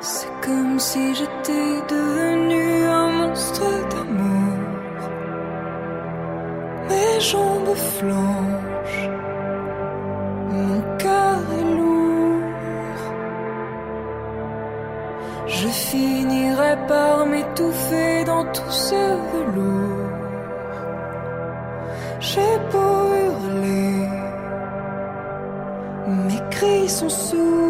C'est comme si j'étais devenu un monstre d'amour. Mes jambes flanchent, mon cœur est lourd. Je finirai par m'étouffer dans tout ce velours. J'ai beau hurler, mes cris sont sourds.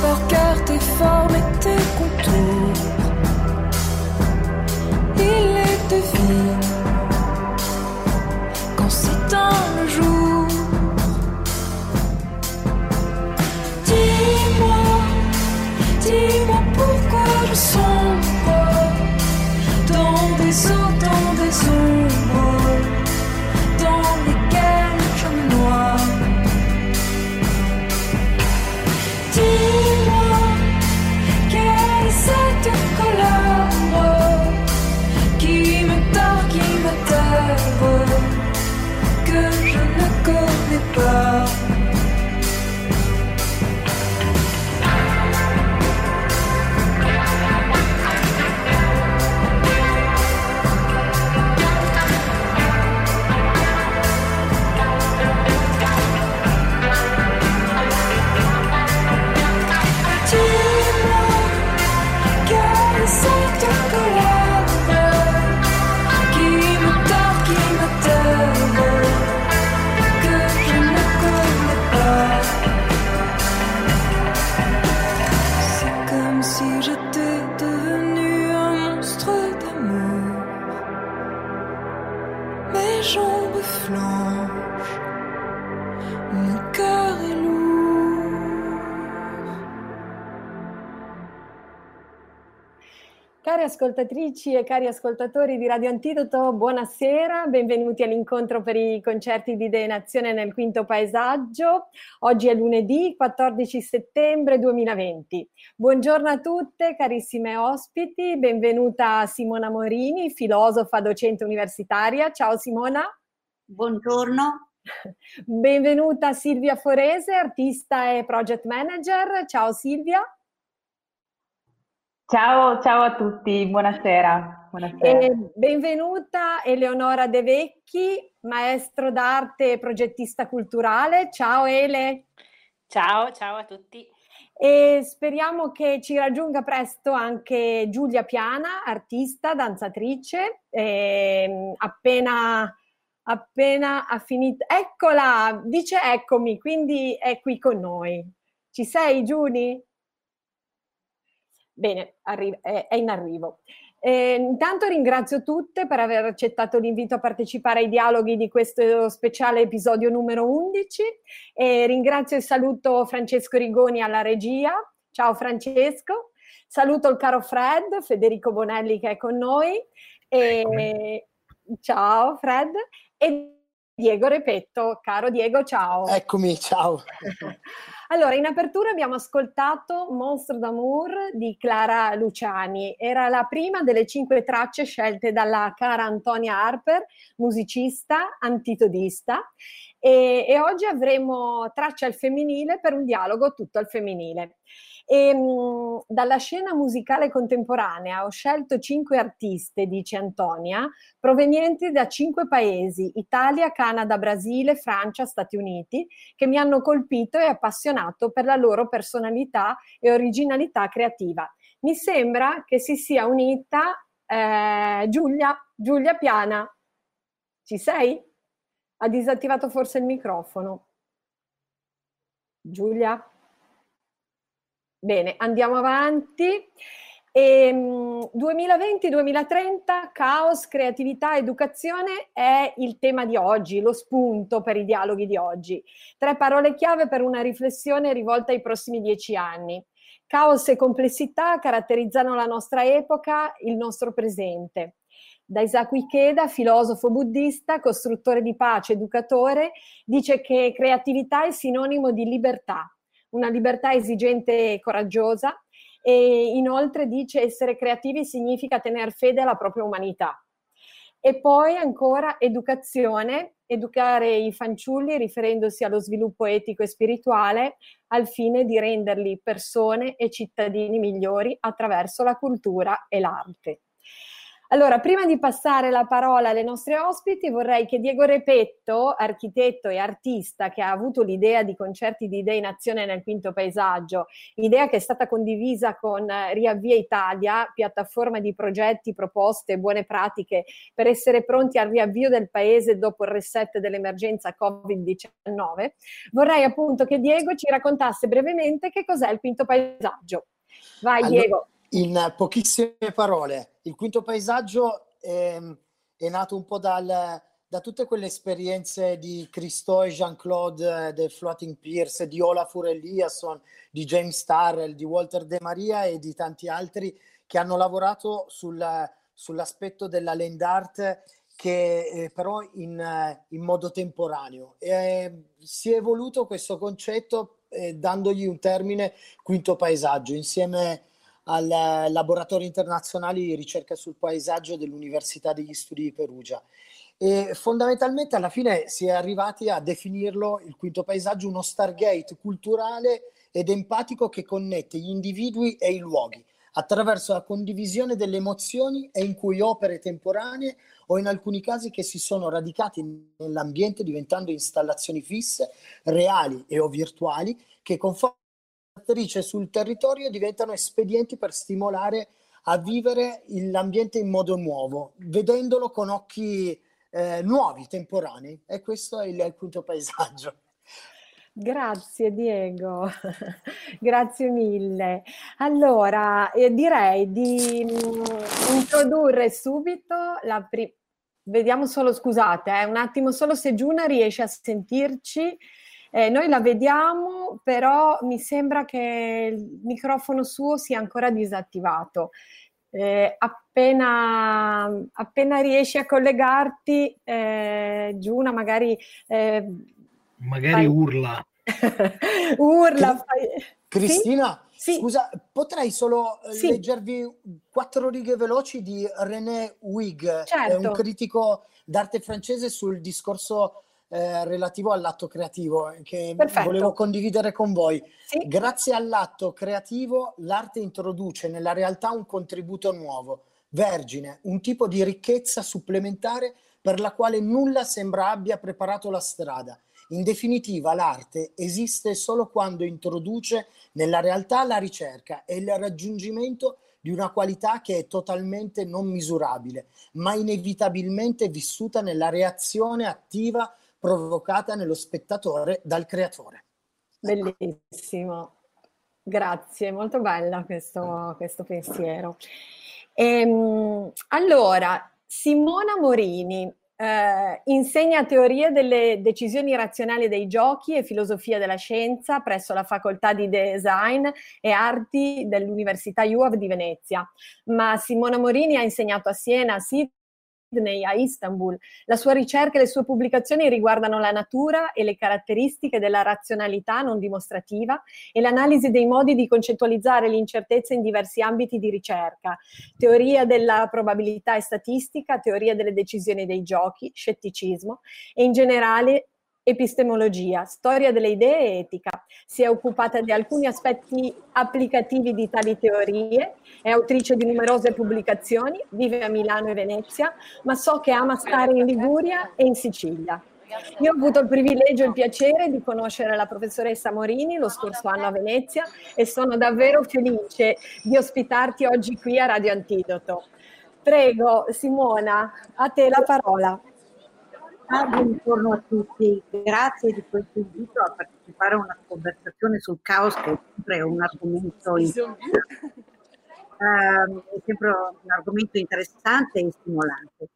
fort que flanchent, mon cœur est. Cari ascoltatrici e cari ascoltatori di Radio Antidoto, buonasera, benvenuti all'incontro per i concerti di Idee Nazione nel quinto paesaggio. Oggi è lunedì 14 settembre 2020. Buongiorno a tutte, carissime ospiti, benvenuta Simona Morini, filosofa, docente universitaria. Ciao Simona. Buongiorno. Benvenuta Silvia Forese, artista e project manager. Ciao Silvia. Ciao, ciao a tutti, buonasera. buonasera. E benvenuta Eleonora De Vecchi, maestro d'arte e progettista culturale. Ciao Ele. Ciao, ciao a tutti. E speriamo che ci raggiunga presto anche Giulia Piana, artista, danzatrice, ehm, appena, appena ha finito. Eccola, dice eccomi, quindi è qui con noi. Ci sei Giulia? Bene, arri- è, è in arrivo. Eh, intanto ringrazio tutte per aver accettato l'invito a partecipare ai dialoghi di questo speciale episodio numero 11 e ringrazio e saluto Francesco Rigoni alla regia. Ciao Francesco. Saluto il caro Fred, Federico Bonelli che è con noi. E... Ciao Fred. E Diego Repetto. Caro Diego, ciao. Eccomi, ciao. Allora, in apertura abbiamo ascoltato Monstre d'amour di Clara Luciani. Era la prima delle cinque tracce scelte dalla cara Antonia Harper, musicista, antitodista. E, e oggi avremo tracce al femminile per un dialogo tutto al femminile. E, mh, dalla scena musicale contemporanea ho scelto cinque artiste, dice Antonia, provenienti da cinque paesi, Italia, Canada, Brasile, Francia, Stati Uniti, che mi hanno colpito e appassionato per la loro personalità e originalità creativa. Mi sembra che si sia unita eh, Giulia, Giulia Piana. Ci sei? Ha disattivato forse il microfono. Giulia? Bene, andiamo avanti. E, 2020-2030, caos, creatività, educazione è il tema di oggi, lo spunto per i dialoghi di oggi. Tre parole chiave per una riflessione rivolta ai prossimi dieci anni. Caos e complessità caratterizzano la nostra epoca, il nostro presente. Da Isaac Ikeda, filosofo buddista, costruttore di pace, educatore, dice che creatività è sinonimo di libertà, una libertà esigente e coraggiosa, e inoltre dice essere creativi significa tenere fede alla propria umanità. E poi ancora educazione, educare i fanciulli riferendosi allo sviluppo etico e spirituale al fine di renderli persone e cittadini migliori attraverso la cultura e l'arte. Allora, prima di passare la parola alle nostre ospiti, vorrei che Diego Repetto, architetto e artista che ha avuto l'idea di concerti di idee in azione nel quinto paesaggio, idea che è stata condivisa con eh, Riavvia Italia, piattaforma di progetti, proposte e buone pratiche per essere pronti al riavvio del paese dopo il reset dell'emergenza Covid-19, vorrei appunto che Diego ci raccontasse brevemente che cos'è il quinto paesaggio. Vai allora, Diego. In pochissime parole, il quinto paesaggio è, è nato un po' dal, da tutte quelle esperienze di Christo e Jean-Claude eh, del Floating Pierce, di Olafur Eliasson, di James Tarrell, di Walter De Maria e di tanti altri che hanno lavorato sul, sull'aspetto della land art che eh, però in, eh, in, modo temporaneo. E, si è evoluto questo concetto eh, dandogli un termine quinto paesaggio insieme al Laboratorio Internazionale di Ricerca sul Paesaggio dell'Università degli Studi di Perugia. E fondamentalmente alla fine si è arrivati a definirlo il quinto paesaggio uno Stargate culturale ed empatico che connette gli individui e i luoghi attraverso la condivisione delle emozioni e in cui opere temporanee o in alcuni casi che si sono radicati nell'ambiente diventando installazioni fisse, reali e o virtuali che caratteristiche sul territorio diventano espedienti per stimolare a vivere l'ambiente in modo nuovo, vedendolo con occhi eh, nuovi, temporanei. E questo è il, il quinto paesaggio. Grazie Diego, grazie mille. Allora, eh, direi di mh, mm, introdurre subito la prima... Vediamo solo, scusate, eh, un attimo solo se Giuna riesce a sentirci. Eh, noi la vediamo, però mi sembra che il microfono suo sia ancora disattivato. Eh, appena, appena, riesci a collegarti, eh, Giuna, magari... Eh, magari fai... urla. urla. Fai... Cristina, sì? scusa, potrei solo eh, sì. leggervi quattro righe veloci di René Huyghe, certo. un critico d'arte francese sul discorso eh, relativo all'atto creativo eh, che Perfetto. volevo condividere con voi. Sì. Grazie all'atto creativo l'arte introduce nella realtà un contributo nuovo, vergine, un tipo di ricchezza supplementare per la quale nulla sembra abbia preparato la strada. In definitiva, l'arte esiste solo quando introduce nella realtà la ricerca e il raggiungimento di una qualità che è totalmente non misurabile, ma inevitabilmente vissuta nella reazione attiva provocata nello spettatore dal creatore. Bellissimo, grazie, molto bella questo, questo pensiero. Ehm, allora, Simona Morini eh, insegna teoria delle decisioni razionali dei giochi e filosofia della scienza presso la facoltà di design e arti dell'Università UAV di Venezia. Ma Simona Morini ha insegnato a Siena, a Sydney Sydney a Istanbul. La sua ricerca e le sue pubblicazioni riguardano la natura e le caratteristiche della razionalità non dimostrativa e l'analisi dei modi di concettualizzare l'incertezza in diversi ambiti di ricerca, teoria della probabilità e statistica, teoria delle decisioni dei giochi, scetticismo e in generale epistemologia, storia delle idee e etica. Si è occupata di alcuni aspetti applicativi di tali teorie, è autrice di numerose pubblicazioni, vive a Milano e Venezia, ma so che ama stare in Liguria e in Sicilia. Io ho avuto il privilegio e il piacere di conoscere la professoressa Morini lo scorso anno a Venezia e sono davvero felice di ospitarti oggi qui a Radio Antidoto. Prego, Simona, a te la parola. Buongiorno a tutti, grazie di questo invito a partecipare a una conversazione sul caos che è sempre un argomento, in... uh, è sempre un argomento interessante e stimolante.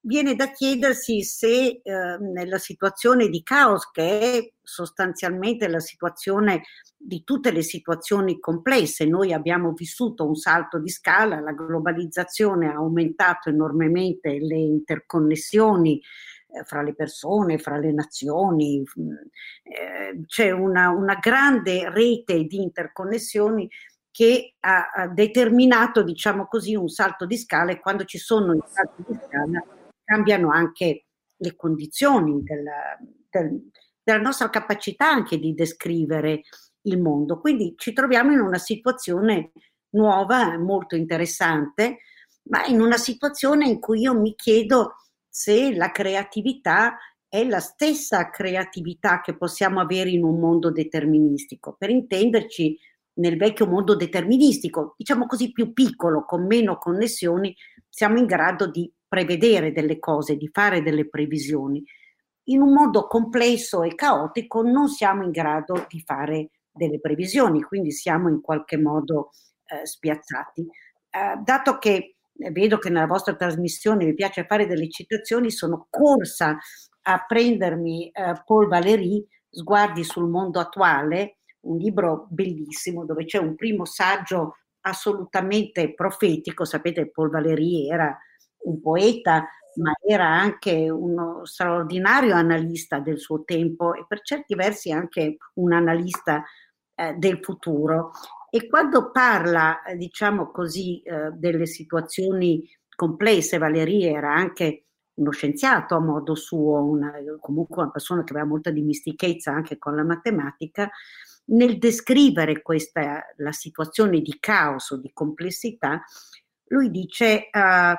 Viene da chiedersi se uh, nella situazione di caos, che è sostanzialmente la situazione di tutte le situazioni complesse, noi abbiamo vissuto un salto di scala, la globalizzazione ha aumentato enormemente le interconnessioni, eh, fra le persone, fra le nazioni, mm, eh, c'è una, una, grande rete di interconnessioni che ha, determinato, diciamo così, un salto di scala e quando ci sono i salti di scala cambiano anche le condizioni della, del, della nostra capacità anche di descrivere il mondo. Quindi ci troviamo in una situazione nuova, molto interessante, ma in una situazione in cui io mi chiedo se la creatività è la stessa creatività che possiamo avere in un mondo deterministico. Per intenderci, nel vecchio mondo deterministico, diciamo così più piccolo, con meno connessioni, siamo in grado di prevedere delle cose, di fare delle previsioni. In un mondo complesso e caotico non siamo in grado di fare delle previsioni, quindi siamo in qualche modo eh, spiazzati. Eh, dato che vedo che nella vostra trasmissione vi piace fare delle citazioni, sono corsa a prendermi eh, Paul Valéry, Sguardi sul mondo attuale, un libro bellissimo dove c'è un primo saggio assolutamente profetico. Sapete, Paul Valéry era un poeta, ma era anche uno straordinario analista del suo tempo e per certi versi anche un analista eh, del futuro. E quando parla, eh, diciamo così, eh, delle situazioni complesse, Valerie era anche uno scienziato a modo suo, una, comunque una persona che aveva molta dimestichezza anche con la matematica, nel descrivere questa, la situazione di caos o di complessità, lui dice uh,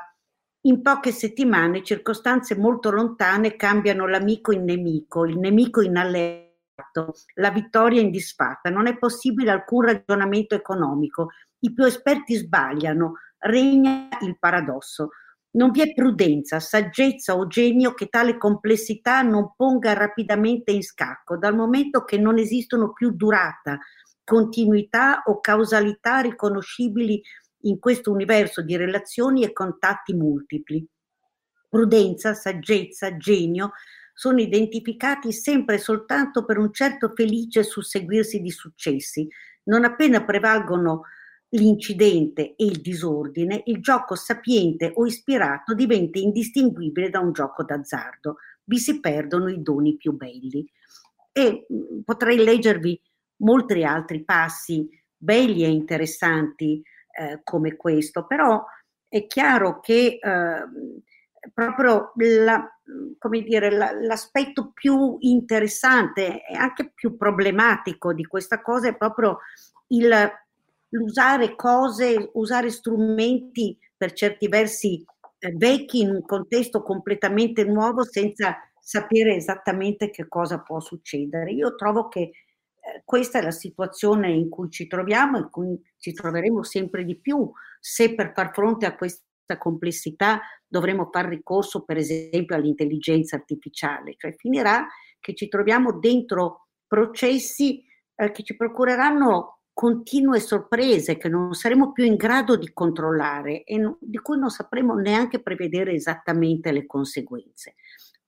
in poche settimane circostanze molto lontane cambiano l'amico in nemico, il nemico in alleato la vittoria in disfatta, non è possibile alcun ragionamento economico, i più esperti sbagliano, regna il paradosso. Non vi è prudenza, saggezza o genio che tale complessità non ponga rapidamente in scacco, dal momento che non esistono più durata, continuità o causalità riconoscibili in questo universo di relazioni e contatti multipli. Prudenza, saggezza, genio sono identificati sempre e soltanto per un certo felice susseguirsi di successi. Non appena prevalgono l'incidente e il disordine, il gioco sapiente o ispirato diventa indistinguibile da un gioco d'azzardo. Vi si perdono i doni più belli. E potrei leggervi molti altri passi belli e interessanti eh, come questo, però è chiaro che eh, proprio la, dire, la, l'aspetto più interessante e anche più problematico di questa cosa è proprio il, l'usare cose, usare strumenti per certi versi eh, vecchi in un contesto completamente nuovo senza sapere esattamente che cosa può succedere. Io trovo che eh, questa è la situazione in cui ci troviamo in cui ci troveremo sempre di più se per far fronte a questa complessità dovremo fare ricorso per esempio all'intelligenza artificiale, cioè finirà che ci troviamo dentro processi eh, che ci procureranno continue sorprese che non saremo più in grado di controllare e no, di cui non sapremo neanche prevedere esattamente le conseguenze.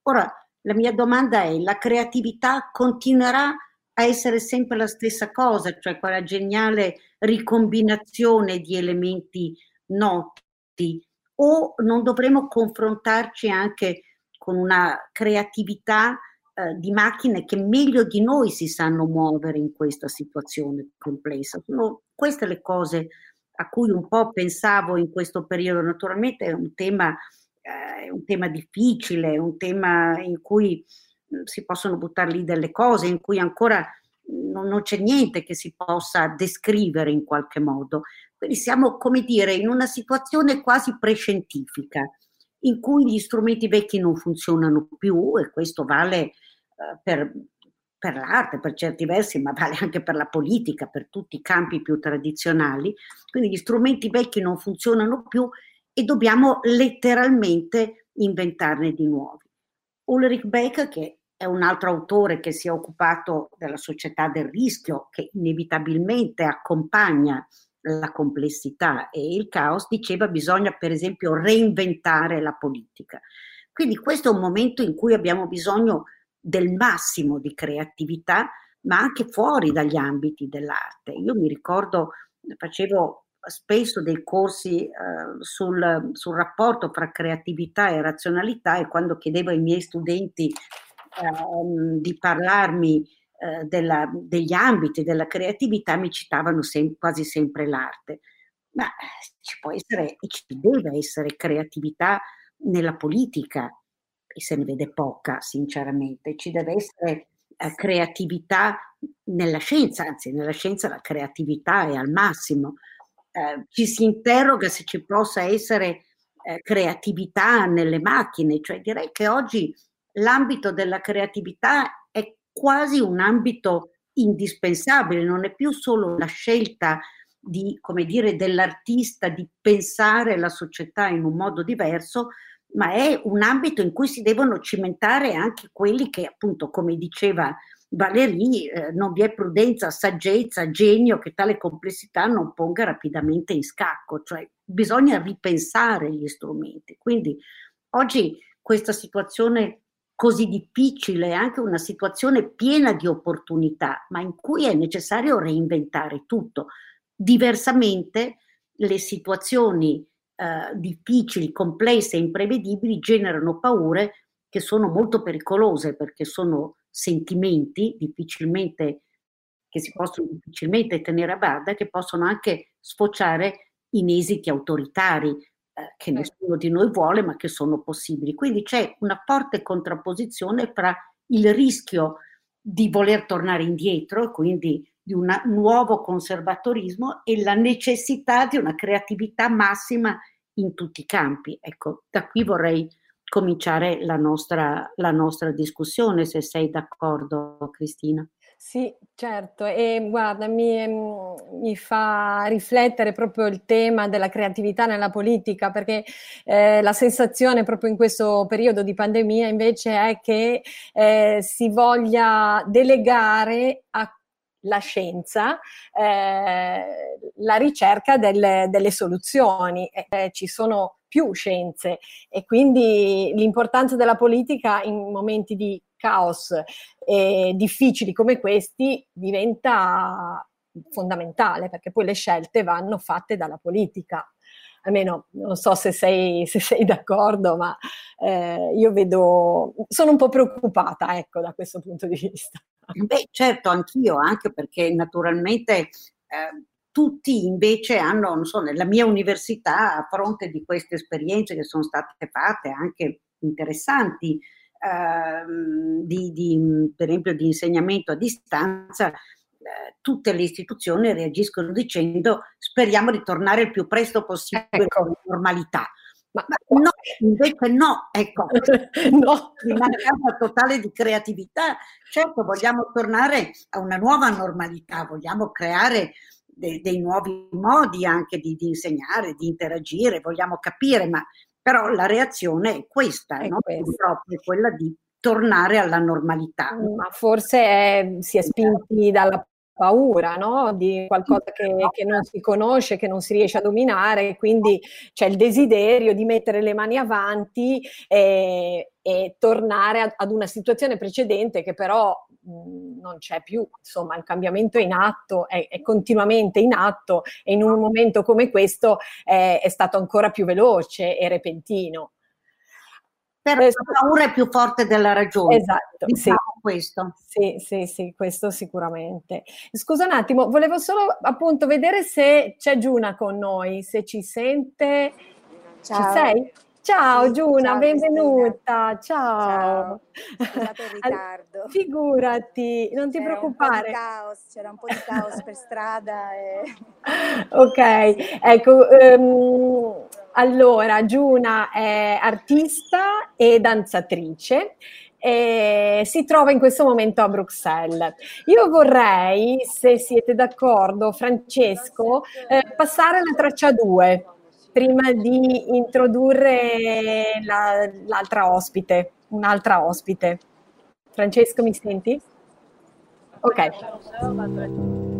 Ora, la mia domanda è, la creatività continuerà a essere sempre la stessa cosa, cioè quella geniale ricombinazione di elementi noti o non dovremo confrontarci anche con una creatività eh, di macchine che meglio di noi si sanno muovere in questa situazione complessa. Sono queste le cose a cui un po' pensavo in questo periodo. Naturalmente è un tema, eh, un tema difficile, un tema in cui mm, si possono buttare lì delle cose, in cui ancora non, non c'è niente che si possa descrivere in qualche modo. Quindi siamo, come dire, in una situazione quasi prescientifica, in cui gli strumenti vecchi non funzionano più, e questo vale eh, per, per l'arte, per certi versi, ma vale anche per la politica, per tutti i campi più tradizionali. Quindi gli strumenti vecchi non funzionano più e dobbiamo letteralmente inventarne di nuovi. Ulrich Beck, che è un altro autore che si è occupato della società del rischio, che inevitabilmente accompagna la complessità e il caos, diceva bisogna per esempio reinventare la politica. Quindi questo è un momento in cui abbiamo bisogno del massimo di creatività, ma anche fuori dagli ambiti dell'arte. Io mi ricordo, facevo spesso dei corsi eh, sul, sul, rapporto fra creatività e razionalità e quando chiedevo ai miei studenti eh, di parlarmi eh, della, degli ambiti della creatività mi citavano sem- quasi sempre l'arte. Ma ci può essere e ci deve essere creatività nella politica, e se ne vede poca, sinceramente. Ci deve essere eh, creatività nella scienza, anzi, nella scienza la creatività è al massimo. Eh, ci si interroga se ci possa essere eh, creatività nelle macchine, cioè direi che oggi l'ambito della creatività quasi un ambito indispensabile, non è più solo la scelta di, come dire, dell'artista di pensare la società in un modo diverso, ma è un ambito in cui si devono cimentare anche quelli che, appunto, come diceva Valérie, eh, non vi è prudenza, saggezza, genio che tale complessità non ponga rapidamente in scacco, cioè bisogna ripensare gli strumenti. Quindi oggi questa situazione così difficile anche una situazione piena di opportunità, ma in cui è necessario reinventare tutto. Diversamente le situazioni eh, difficili, complesse imprevedibili generano paure che sono molto pericolose perché sono sentimenti difficilmente che si possono difficilmente tenere a bada, che possono anche sfociare in esiti autoritari eh, che nessuno di noi vuole, ma che sono possibili. Quindi c'è una forte contrapposizione tra il rischio di voler tornare indietro, quindi di un nuovo conservatorismo e la necessità di una creatività massima in tutti i campi. Ecco, da qui vorrei cominciare la nostra, la nostra discussione, se sei d'accordo, Cristina. Sì, certo, e guarda, mi, mi, fa riflettere proprio il tema della creatività nella politica, perché eh, la sensazione proprio in questo periodo di pandemia invece è che eh, si voglia delegare a la scienza, eh, la ricerca delle, delle soluzioni. Eh, ci sono più scienze e quindi l'importanza della politica in momenti di caos eh, difficili come questi diventa fondamentale perché poi le scelte vanno fatte dalla politica. Almeno non so se sei, se sei d'accordo, ma eh, io vedo, sono un po' preoccupata ecco, da questo punto di vista. Beh, certo, anch'io, anche perché naturalmente eh, tutti invece hanno, non so, nella mia università, a fronte di queste esperienze che sono state fatte, anche interessanti, eh, di, di, per esempio di insegnamento a distanza, eh, tutte le istituzioni reagiscono dicendo speriamo di tornare il più presto possibile ecco. alla normalità. Ma, ma no, invece no, ecco, no. di mancanza totale di creatività. Certo, vogliamo tornare a una nuova normalità, vogliamo creare dei, dei nuovi modi anche di, di, insegnare, di interagire, vogliamo capire, ma però la reazione è questa, è no? purtroppo è quella di tornare alla normalità. Ma forse è, si è spinti dalla paura no? di qualcosa che, che, non si conosce, che non si riesce a dominare, quindi c'è il desiderio di mettere le mani avanti e, e tornare ad una situazione precedente che però non c'è più, insomma il cambiamento è in atto, è, è, continuamente in atto e in un momento come questo è, è stato ancora più veloce e repentino. Però la paura è più forte della ragione. Esatto, diciamo sì. questo. Sì, sì, sì, questo sicuramente. Scusa un attimo, volevo solo appunto vedere se c'è Giuna con noi, se ci sente. Ciao. Ci sei? Ciao sì, Giuna, ciao, benvenuta. Ciao. ciao. Scusate il ritardo. Figurati, non ti c'era preoccupare. Un caos, c'era un po' di caos per strada. E... ok, ecco. Um, allora, Giuna è artista e danzatrice e si trova in questo momento a Bruxelles. Io vorrei, se siete d'accordo, Francesco, eh, passare alla traccia 2 prima di introdurre la, l'altra ospite. un'altra ospite. Francesco, mi senti? Ok.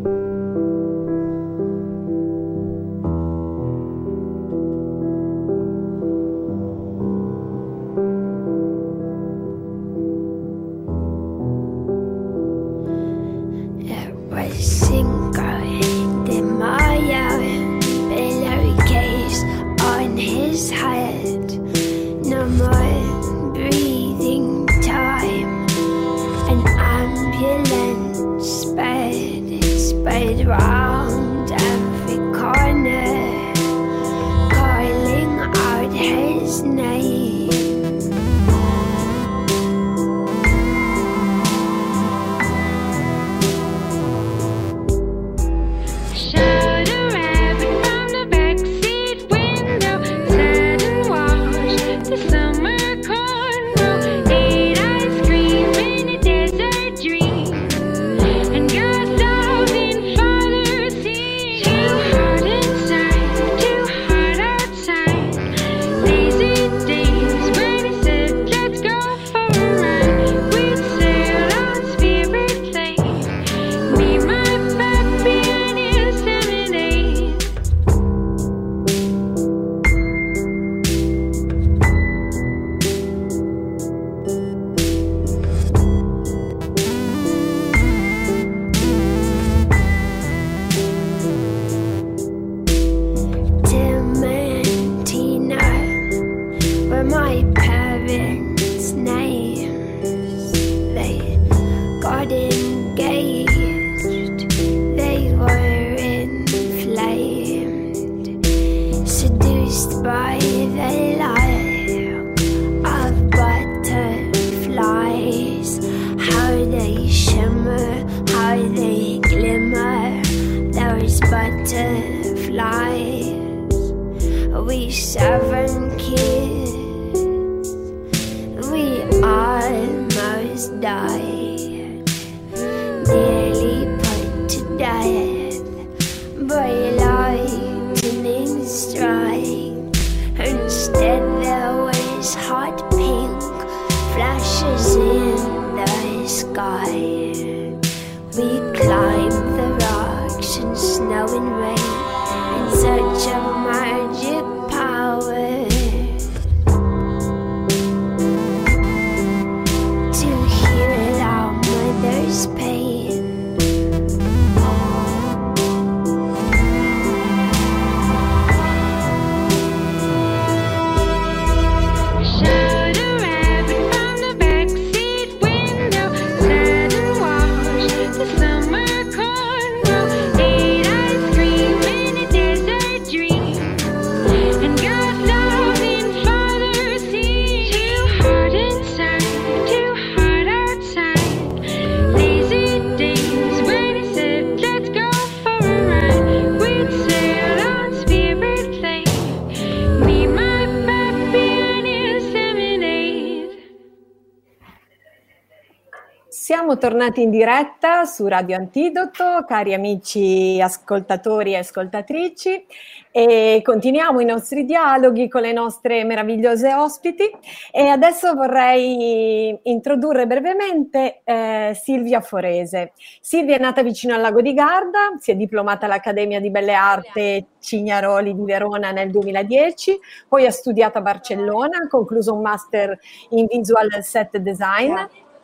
Tornati in diretta su Radio Antidoto, cari amici ascoltatori e ascoltatrici, e continuiamo i nostri dialoghi con le nostre meravigliose ospiti. E adesso vorrei introdurre brevemente eh, Silvia Forese. Silvia è nata vicino al lago di Garda, si è diplomata all'Accademia di Belle Arte Cignaroli di Verona nel 2010, poi ha studiato a Barcellona, ha concluso un master in visual set design.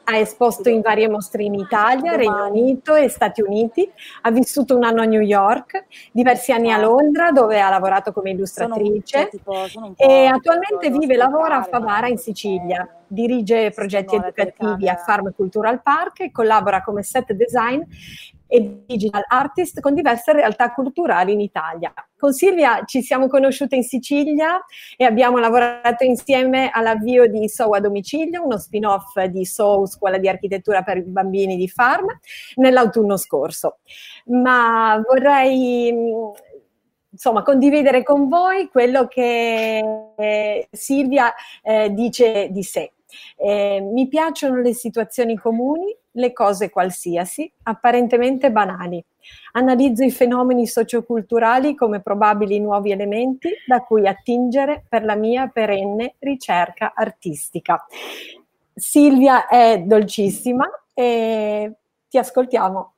Ha esposto in varie mostre in Italia, Regno Unito e Stati Uniti, ha vissuto un anno a New York, diversi anni a Londra dove ha lavorato come illustratrice. e attualmente vive e lavora a Favara in Sicilia. Dirige progetti educativi a Farm Cultural Park e collabora come set design e digital artist con diverse realtà culturali in Italia. Con Silvia ci siamo conosciute in Sicilia e abbiamo lavorato insieme all'avvio di SOU a domicilio, uno spin-off di SOU, Scuola di Architettura per Bambini di Farm, nell'autunno scorso. Ma vorrei insomma, condividere con voi quello che eh, Silvia eh, dice di sé. Eh, mi piacciono le situazioni comuni, le cose qualsiasi, apparentemente banali. Analizzo i fenomeni socioculturali come probabili nuovi elementi da cui attingere per la mia perenne ricerca artistica. Silvia è dolcissima e ti ascoltiamo.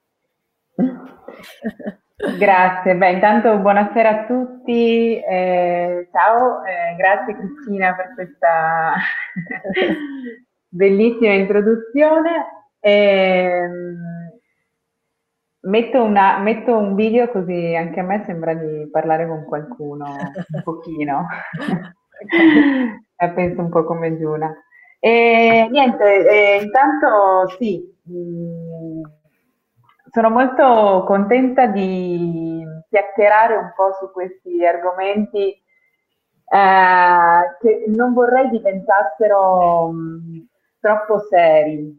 Grazie, beh intanto buonasera a tutti, eh, ciao, eh, grazie Cristina per questa bellissima introduzione. Ehm, metto, una- metto un video così anche a me sembra di parlare con qualcuno un pochino, la penso un po' come Giuna. E niente, eh, intanto sì, mh, sono molto contenta di chiacchierare un po' su questi argomenti eh, che non vorrei diventassero mh, troppo seri,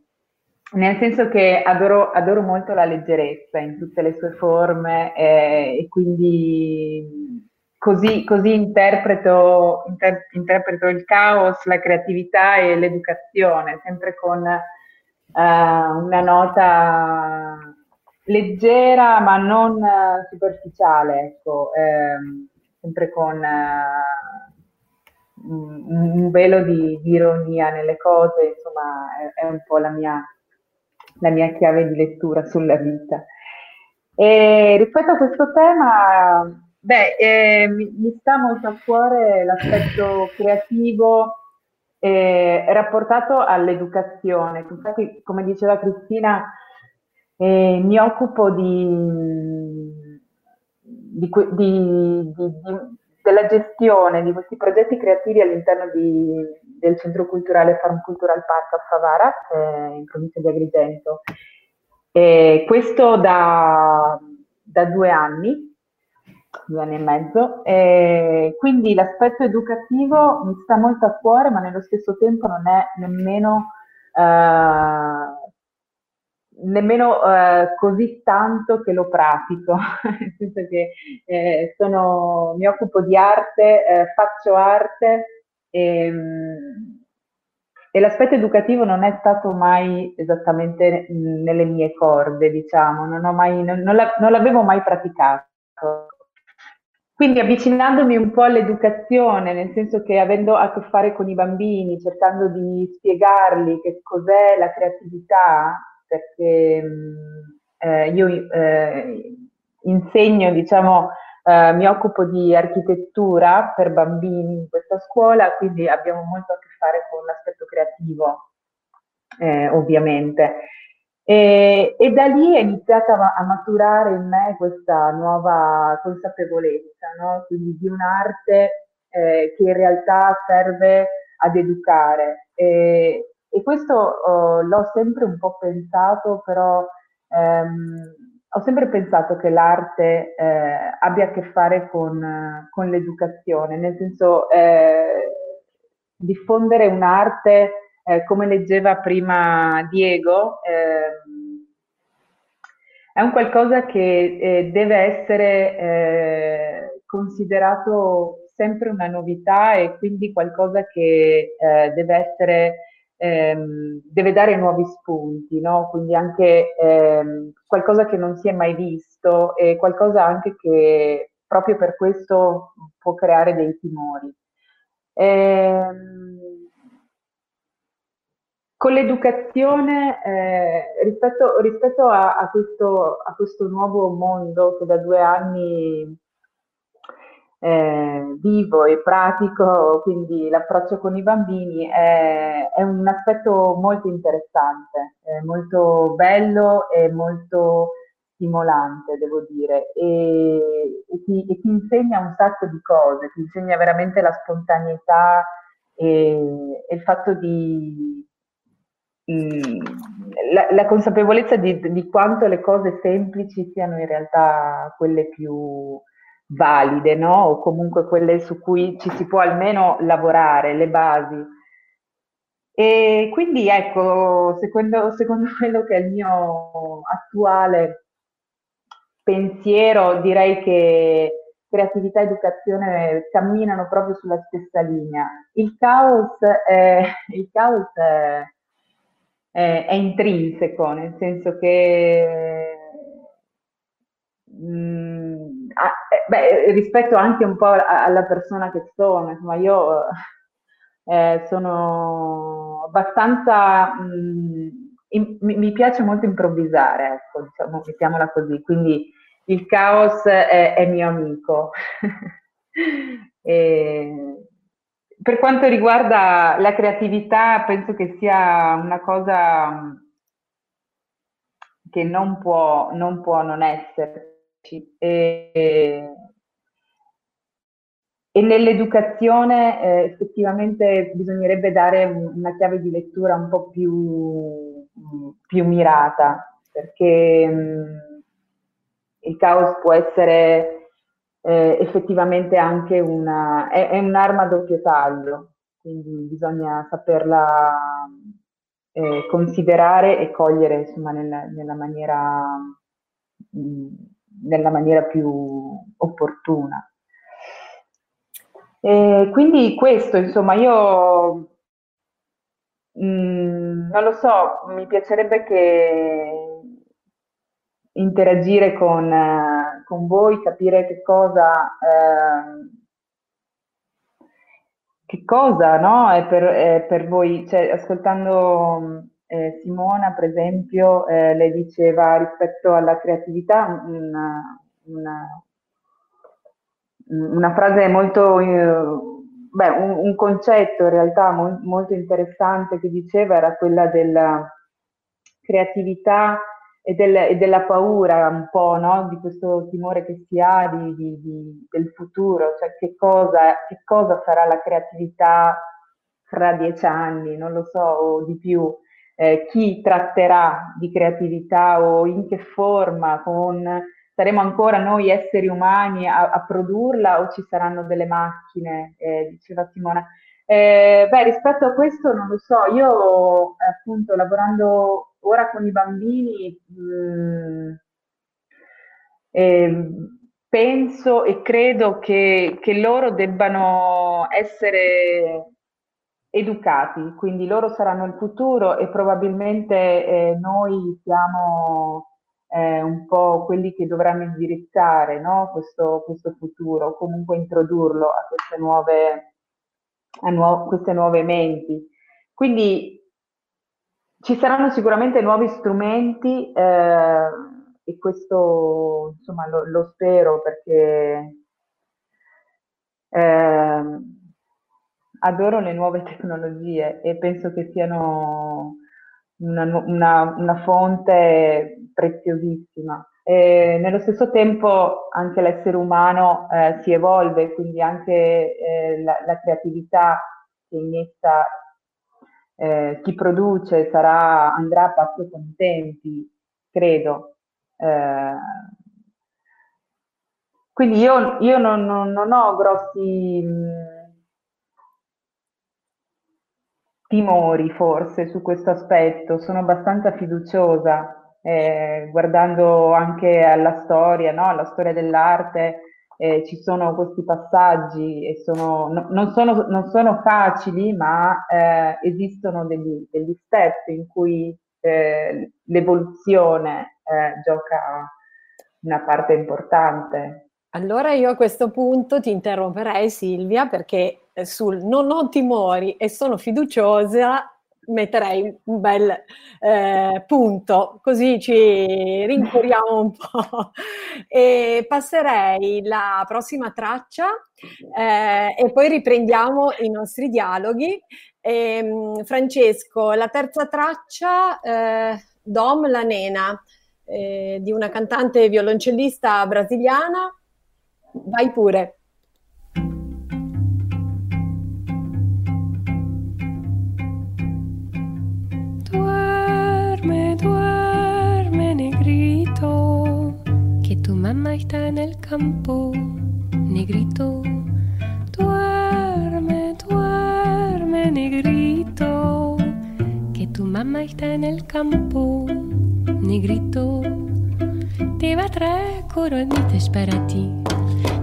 nel senso che adoro, adoro molto la leggerezza in tutte le sue forme eh, e quindi così, così interpreto, inter- interpreto il caos, la creatività e l'educazione, sempre con eh, una nota leggera ma non eh, superficiale, ecco, ehm, sempre con eh, un velo di, di ironia nelle cose, insomma, è, è un po' la mia, la mia chiave di lettura sulla vita. E rispetto a questo tema, beh, eh, mi, mi sta molto a cuore l'aspetto creativo eh, rapportato all'educazione. Infatti, come diceva Cristina, eh, mi occupo di, di di- della gestione di questi progetti creativi all'interno di- del Centro Culturale Farm Cultural Park a Favara, eh, in provincia di Agrigento. E questo da, da due anni, due anni e mezzo. E quindi l'aspetto educativo mi sta molto a cuore, ma nello stesso tempo non è nemmeno eh, nemmeno eh, così tanto che lo pratico, nel senso che eh, sono, mi occupo di arte, eh, faccio arte e, e l'aspetto educativo non è stato mai esattamente nelle mie corde, diciamo, non, mai, non, non la- non l'avevo mai praticato. Quindi avvicinandomi un po' all'educazione, nel senso che avendo a che fare con i bambini, cercando di spiegargli che cos'è la creatività, perché mh, eh, io eh, insegno, diciamo, eh, mi occupo di architettura per bambini in questa scuola, quindi abbiamo molto a che fare con l'aspetto creativo, eh, ovviamente. E, e da lì è iniziata a, maturare in me questa nuova consapevolezza, no? Quindi di un'arte eh, che in realtà serve ad educare. E, e questo oh, l'ho sempre un po' pensato, però ehm, ho sempre pensato che l'arte eh, abbia a che fare con, con l'educazione, nel senso eh, diffondere un'arte, eh, come leggeva prima Diego, ehm, è un qualcosa che eh, deve essere eh, considerato sempre una novità e quindi qualcosa che eh, deve essere ehm, deve dare nuovi spunti, no? Quindi anche ehm, qualcosa che non si è mai visto e qualcosa anche che proprio per questo può creare dei timori. Ehm, con l'educazione, eh, rispetto, rispetto a, a questo, a questo nuovo mondo che da due anni eh, vivo e pratico, quindi l'approccio con i bambini è, è un aspetto molto interessante, molto bello e molto stimolante, devo dire, e, e ti, e ti insegna un sacco di cose, ti insegna veramente la spontaneità e, e il fatto di, mm, la, la consapevolezza di, di quanto le cose semplici siano in realtà quelle più valide, no? O comunque quelle su cui ci si può almeno lavorare, le basi. E quindi ecco, secondo, secondo quello che è il mio attuale pensiero, direi che creatività e educazione camminano proprio sulla stessa linea. Il caos è, il caos è, è, è intrinseco, nel senso che Mm, ah, eh, beh, rispetto anche un po' alla persona che sono, insomma, io eh, sono abbastanza, mh, in- mi, piace molto improvvisare, ecco, diciamo, mettiamola così, quindi il caos è, è mio amico. E per quanto riguarda la creatività, penso che sia una cosa che non può non, può non esserci. E, e nell'educazione eh, effettivamente bisognerebbe dare un- una chiave di lettura un po' più, più mirata, perché mh, il caos può essere eh, effettivamente anche una, è, è un'arma a doppio taglio, quindi bisogna saperla eh, considerare e cogliere insomma, nella, nella maniera, mh, nella maniera più opportuna. E quindi questo, insomma, io mh, non lo so, mi piacerebbe che interagire con, con voi, capire che cosa, eh, che cosa no, è per, è per voi. Cioè, ascoltando eh, Simona, per esempio, eh, lei diceva rispetto alla creatività una, una- una frase molto, eh, beh, un, un concetto in realtà mol- molto interessante che diceva era quella della creatività e, del- e della paura un po', no? Di questo timore che si ha di- di- di- del futuro, cioè che cosa, che cosa sarà la creatività fra dieci anni, non lo so, o di più. Eh, chi tratterà di creatività o in che forma, con saremo ancora noi esseri umani a, a produrla o ci saranno delle macchine, eh, diceva Simona. Eh, beh, rispetto a questo non lo so, io appunto lavorando ora con i bambini mh, eh, penso e credo che, che loro debbano essere educati, quindi loro saranno il futuro e probabilmente eh, noi siamo eh, un po' quelli che dovranno indirizzare no? questo, questo futuro, comunque introdurlo a queste nuove, a nuo- queste nuove menti. Quindi ci saranno sicuramente nuovi strumenti eh, e questo insomma lo, lo spero perché eh, adoro le nuove tecnologie e penso che siano una, una- una fonte preziosissima. E nello stesso tempo anche l'essere umano eh, si evolve, quindi anche eh, la, la creatività che inietta eh, chi produce sarà, andrà a passo con tempi, credo. Eh, quindi io, io non, non- non ho grossi mh, timori forse su questo aspetto, sono abbastanza fiduciosa, eh, guardando anche alla storia, no? Alla storia dell'arte, eh, ci sono questi passaggi e sono, no- non sono, non sono facili, ma eh, esistono degli, degli step in cui eh, l'evoluzione eh, gioca una parte importante. Allora io a questo punto ti interromperei Silvia perché sul non ho timori e sono fiduciosa metterei un bel eh, punto, così ci rincuoriamo un po'. E passerei la prossima traccia eh, e poi riprendiamo i nostri dialoghi. Ehm, Francesco, la terza traccia, eh, Dom la Nena, eh, di una cantante violoncellista brasiliana. Vai pure. Mamá está en el campo, negrito. Duerme, duerme, negrito, que tu mamá está en el campo, negrito. Te va a traer coronitas para ti,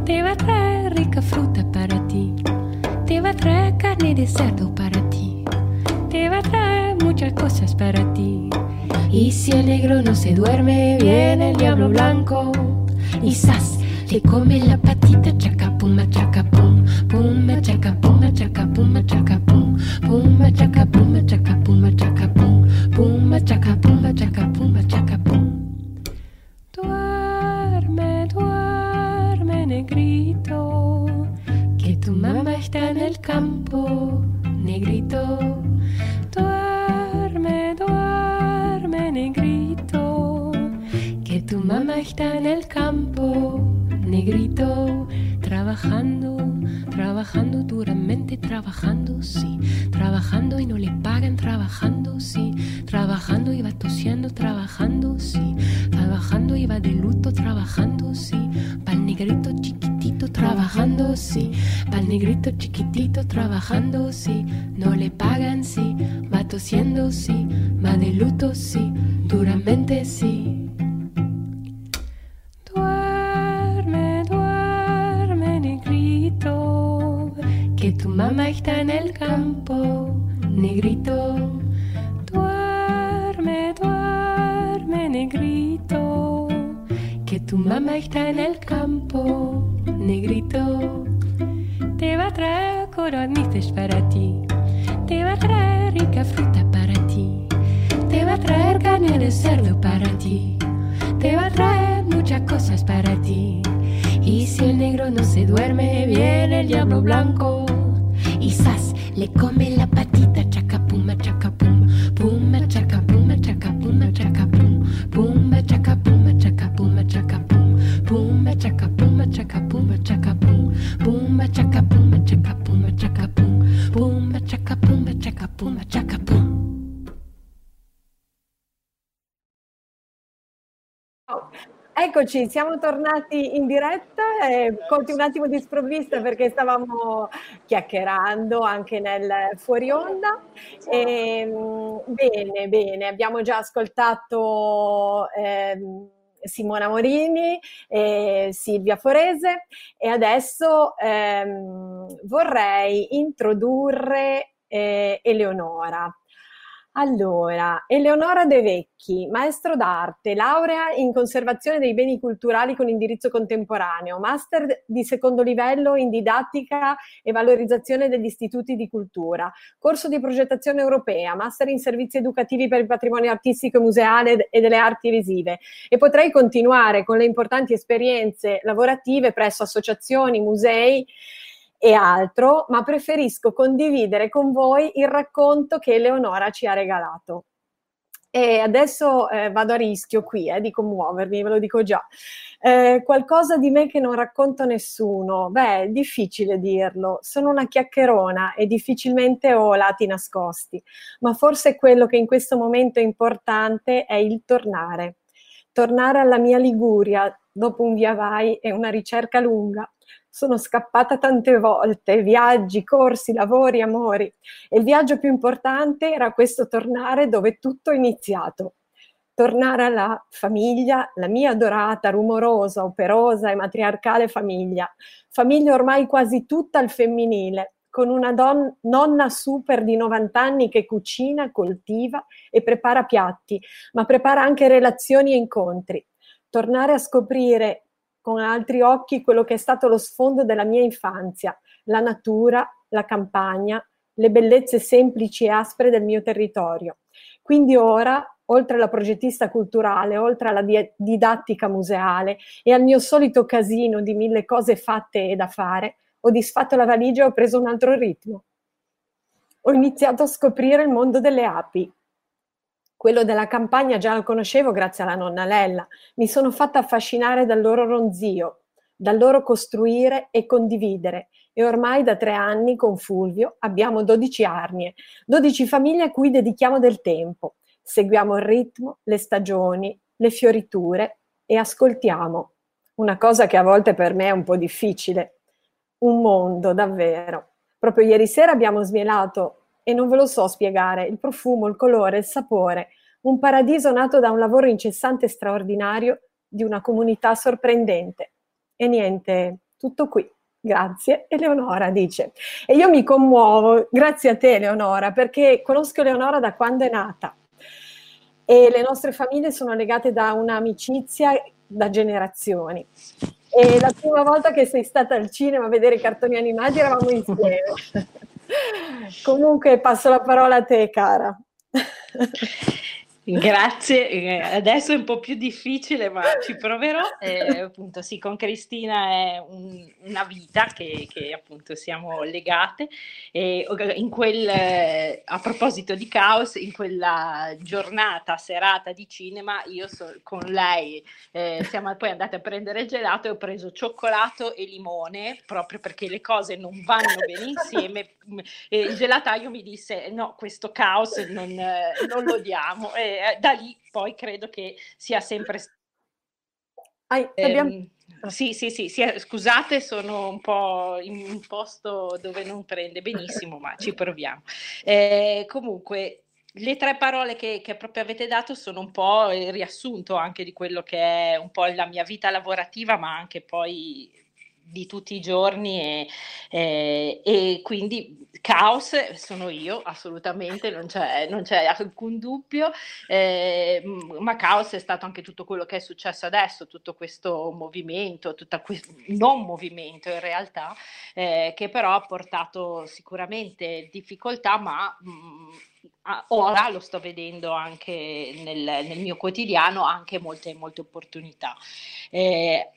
te va a traer rica fruta para ti, te va a traer carne de cerdo para ti te va a traer muchas cosas para ti. Y si el negro no se duerme, viene el diablo blanco y sas, le come la patita, chacapuma, chacapum, puma, chacapuma, chacapuma, chacapum, puma, chacapuma, chacapuma, chacapum, puma, chacapuma, chacapuma, chacapum. Trabajando, trabajando duramente, trabajando, sí, trabajando y no le pagan, trabajando, sí, trabajando y va tosiendo, trabajando, sí, trabajando y va de luto, trabajando, sí, pa'l negrito chiquitito, trabajando, sí, pa'l negrito chiquitito, trabajando, sí, no le pagan, sí, va tosiendo, sí, va de luto, sí, duramente, sí. Te va a traer coronitas para ti, te va a traer rica fruta para ti, te va a traer carne de cerdo para ti, te va a traer muchas cosas para ti. Y si el negro no se duerme, viene el diablo blanco. Y le come la patita, chaca puma, Eccoci, siamo tornati in diretta, eh, colti un attimo di sprovvista perché stavamo chiacchierando anche nel fuori onda. Ehm, bene, bene, abbiamo già ascoltato ehm, Simona Morini e Silvia Forese e adesso ehm, vorrei introdurre eh, Eleonora. Allora, Eleonora De Vecchi, maestro d'arte, laurea in conservazione dei beni culturali con indirizzo contemporaneo, master di secondo livello in didattica e valorizzazione degli istituti di cultura, corso di progettazione europea, master in servizi educativi per il patrimonio artistico e museale e delle arti visive. E potrei continuare con le importanti esperienze lavorative presso associazioni, musei e altro, ma preferisco condividere con voi il racconto che Eleonora ci ha regalato. E adesso eh, vado a rischio qui eh, di commuovermi, ve lo dico già. Eh, qualcosa di me che non racconto nessuno? Beh, è difficile dirlo. Sono una chiacchierona e difficilmente ho lati nascosti, ma forse quello che in questo momento è importante è il tornare. Tornare alla mia Liguria dopo un via vai e una ricerca lunga sono scappata tante volte, viaggi, corsi, lavori, amori. E il viaggio più importante era questo tornare dove tutto è iniziato. Tornare alla famiglia, la mia adorata, rumorosa, operosa e matriarcale famiglia. Famiglia ormai quasi tutta al femminile, con una don- nonna super di 90 anni che cucina, coltiva e prepara piatti, ma prepara anche relazioni e incontri. Tornare a scoprire con altri occhi quello che è stato lo sfondo della mia infanzia, la natura, la campagna, le bellezze semplici e aspre del mio territorio. Quindi ora, oltre alla progettista culturale, oltre alla di- didattica museale e al mio solito casino di mille cose fatte e da fare, ho disfatto la valigia e ho preso un altro ritmo. Ho iniziato a scoprire il mondo delle api, quello della campagna già lo conoscevo grazie alla nonna Lella. Mi sono fatta affascinare dal loro ronzio, dal loro costruire e condividere. E ormai da tre anni con Fulvio abbiamo 12 arnie, 12 famiglie a cui dedichiamo del tempo. Seguiamo il ritmo, le stagioni, le fioriture e ascoltiamo. Una cosa che a volte per me è un po' difficile. Un mondo, davvero. Proprio ieri sera abbiamo smielato e non ve lo so spiegare, il profumo, il colore, il sapore, un paradiso nato da un lavoro incessante e straordinario di una comunità sorprendente. E niente, tutto qui. Grazie, Eleonora dice. E io mi commuovo, grazie a te Eleonora, perché conosco Eleonora da quando è nata e le nostre famiglie sono legate da un'amicizia da generazioni. e la prima volta che sei stata al cinema a vedere i cartoni animati eravamo insieme. Comunque passo la parola a te, cara. Grazie, eh, adesso è un po' più difficile, ma ci proverò. Eh, appunto, sì, con Cristina è un- una vita che, che, appunto siamo legate. E in quel, eh, a proposito di caos, in quella giornata, serata di cinema, io so- con lei eh, siamo poi andate a prendere il gelato e ho preso cioccolato e limone proprio perché le cose non vanno bene insieme. E il gelataio mi disse: No, questo caos non, eh, non lo diamo. E eh, da lì poi credo che sia sempre Ai, abbiamo... Ehm, sì, sì, sì, sì, eh, scusate, sono un po' in un posto dove non prende benissimo, ma ci proviamo. Eh, comunque, le tre parole che, che proprio avete dato sono un po' il riassunto anche di quello che è un po' la mia vita lavorativa, ma anche poi di tutti i giorni e, e- e quindi caos sono io assolutamente, non c'è, non c'è alcun dubbio, eh, ma caos è stato anche tutto quello che è successo adesso, tutto questo movimento, tutto questo non movimento in realtà, eh, che però ha portato sicuramente difficoltà, ma mh, a- ora lo sto vedendo anche nel, nel mio quotidiano, anche molte, molte opportunità. Eh,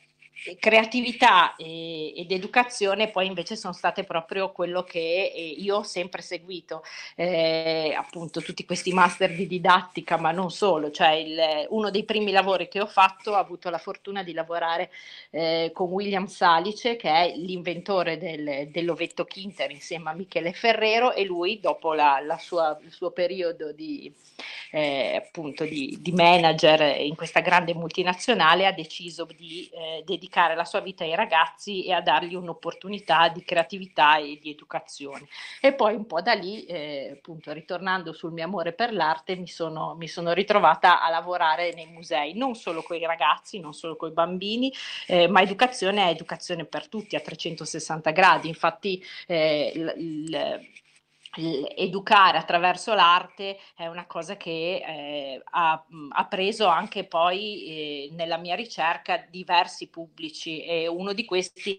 creatività ed educazione poi invece sono state proprio quello che eh, io ho sempre seguito, eh, appunto tutti questi master di didattica, ma non solo, cioè il- uno dei primi lavori che ho fatto ho avuto la fortuna di lavorare eh, con William Salice, che è l'inventore del- dell'ovetto Kinter insieme a Michele Ferrero e lui dopo la- la sua- il suo periodo di, eh, appunto di, di manager in questa grande multinazionale ha deciso di eh, dedicare la sua vita ai ragazzi e a dargli un'opportunità di creatività e di educazione. E poi un po' da lì, eh, appunto, ritornando sul mio amore per l'arte, mi sono, mi sono ritrovata a lavorare nei musei, non solo con i ragazzi, non solo con i bambini, eh, ma educazione è educazione per tutti a 360 gradi. Infatti, eh, il- l- educare attraverso l'arte è una cosa che eh, ha, mh, ha preso anche poi eh, nella mia ricerca diversi pubblici e uno di questi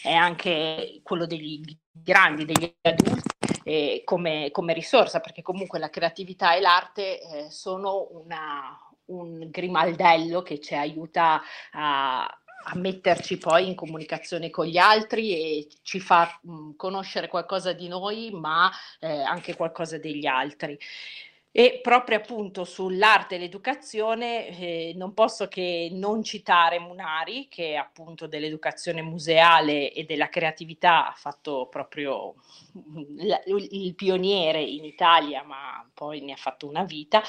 è anche quello degli grandi, degli adulti. eh, come, come risorsa, perché comunque la creatività e l'arte eh, sono una- un grimaldello che ci aiuta a, a metterci poi in comunicazione con gli altri e ci fa mh, conoscere qualcosa di noi, ma eh, anche qualcosa degli altri. E proprio appunto sull'arte e l'educazione eh, non posso che non citare Munari, che appunto dell'educazione museale e della creatività ha fatto proprio mm, il pioniere in Italia, ma poi ne ha fatto una vita.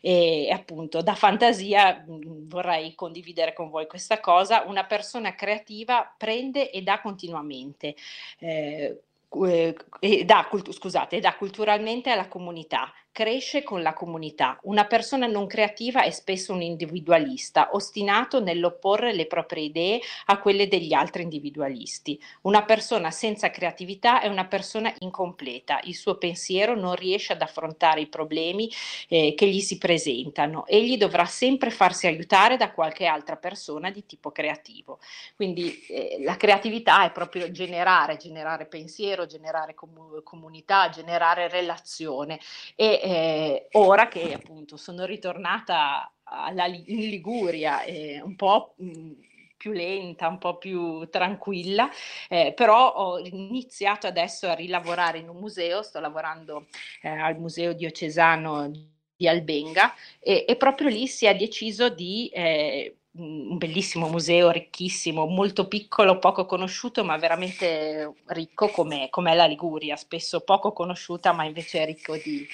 E appunto da fantasia mh, vorrei condividere con voi questa cosa. Una persona creativa prende e dà continuamente. eh, eh, e dà, scusate, e dà culturalmente alla comunità, cresce con la comunità. Una persona non creativa è spesso un individualista, ostinato nell'opporre le proprie idee a quelle degli altri individualisti. Una persona senza creatività è una persona incompleta, il suo pensiero non riesce ad affrontare i problemi eh, che gli si presentano. Egli dovrà sempre farsi aiutare da qualche altra persona di tipo creativo. Quindi eh, la creatività è proprio generare, generare pensiero, generare comu- comunità, generare relazione. E eh, ora che appunto sono ritornata alla, in Liguria, eh, un po' mh, più lenta, un po' più tranquilla, eh, però ho iniziato adesso a rilavorare in un museo, sto lavorando eh, al Museo Diocesano di Albenga e, e proprio lì si è deciso di eh, un bellissimo museo, ricchissimo, molto piccolo, poco conosciuto, ma veramente ricco come è la Liguria, spesso poco conosciuta, ma invece ricco di,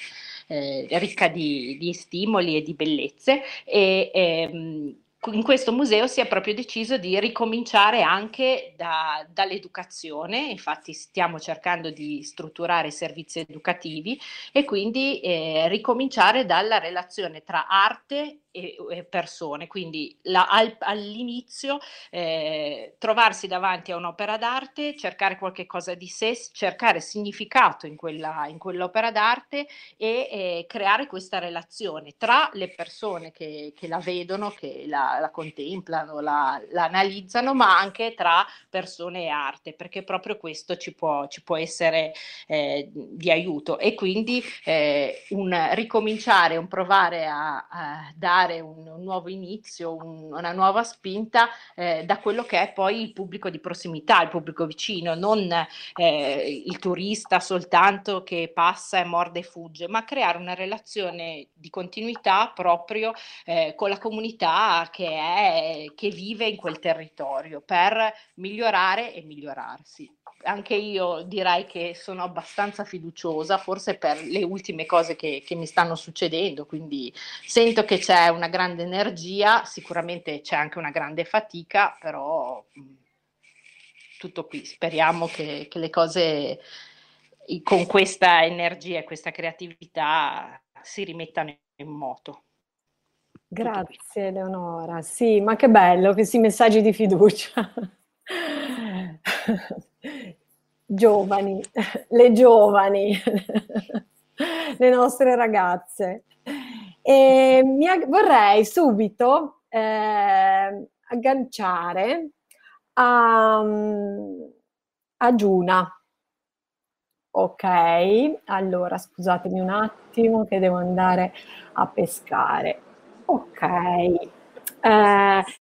eh, ricca di, di stimoli e di bellezze. E, ehm, in questo museo si è proprio deciso di ricominciare anche da- dall'educazione, infatti stiamo cercando di strutturare servizi educativi e quindi eh, ricominciare dalla relazione tra arte e, e persone. Quindi la, al, all'inizio eh, trovarsi davanti a un'opera d'arte, cercare qualche cosa di sé, cercare significato in, quella, in quell'opera d'arte e eh, creare questa relazione tra le persone che, che la vedono, che la, la contemplano, la, la, analizzano, ma anche tra persone e arte, perché proprio questo ci può, ci può essere eh, di aiuto. E quindi eh, un ricominciare, un provare a, a dare dare un, un nuovo inizio, un, una nuova spinta eh, da quello che è poi il pubblico di prossimità, il pubblico vicino, non eh, il turista soltanto che passa e morde e fugge, ma creare una relazione di continuità proprio eh, con la comunità che, è, che vive in quel territorio per migliorare e migliorarsi anche io direi che sono abbastanza fiduciosa, forse per le ultime cose che, che, mi stanno succedendo, quindi sento che c'è una grande energia, sicuramente c'è anche una grande fatica, però tutto qui, speriamo che, che le cose con questa energia e questa creatività si rimettano in moto. Grazie Eleonora, sì, ma che bello questi messaggi di fiducia giovani, le giovani, le nostre ragazze. E mi, vorrei subito eh, agganciare a, a Giuna. Ok, allora scusatemi un attimo che devo andare a pescare. Ok, eh,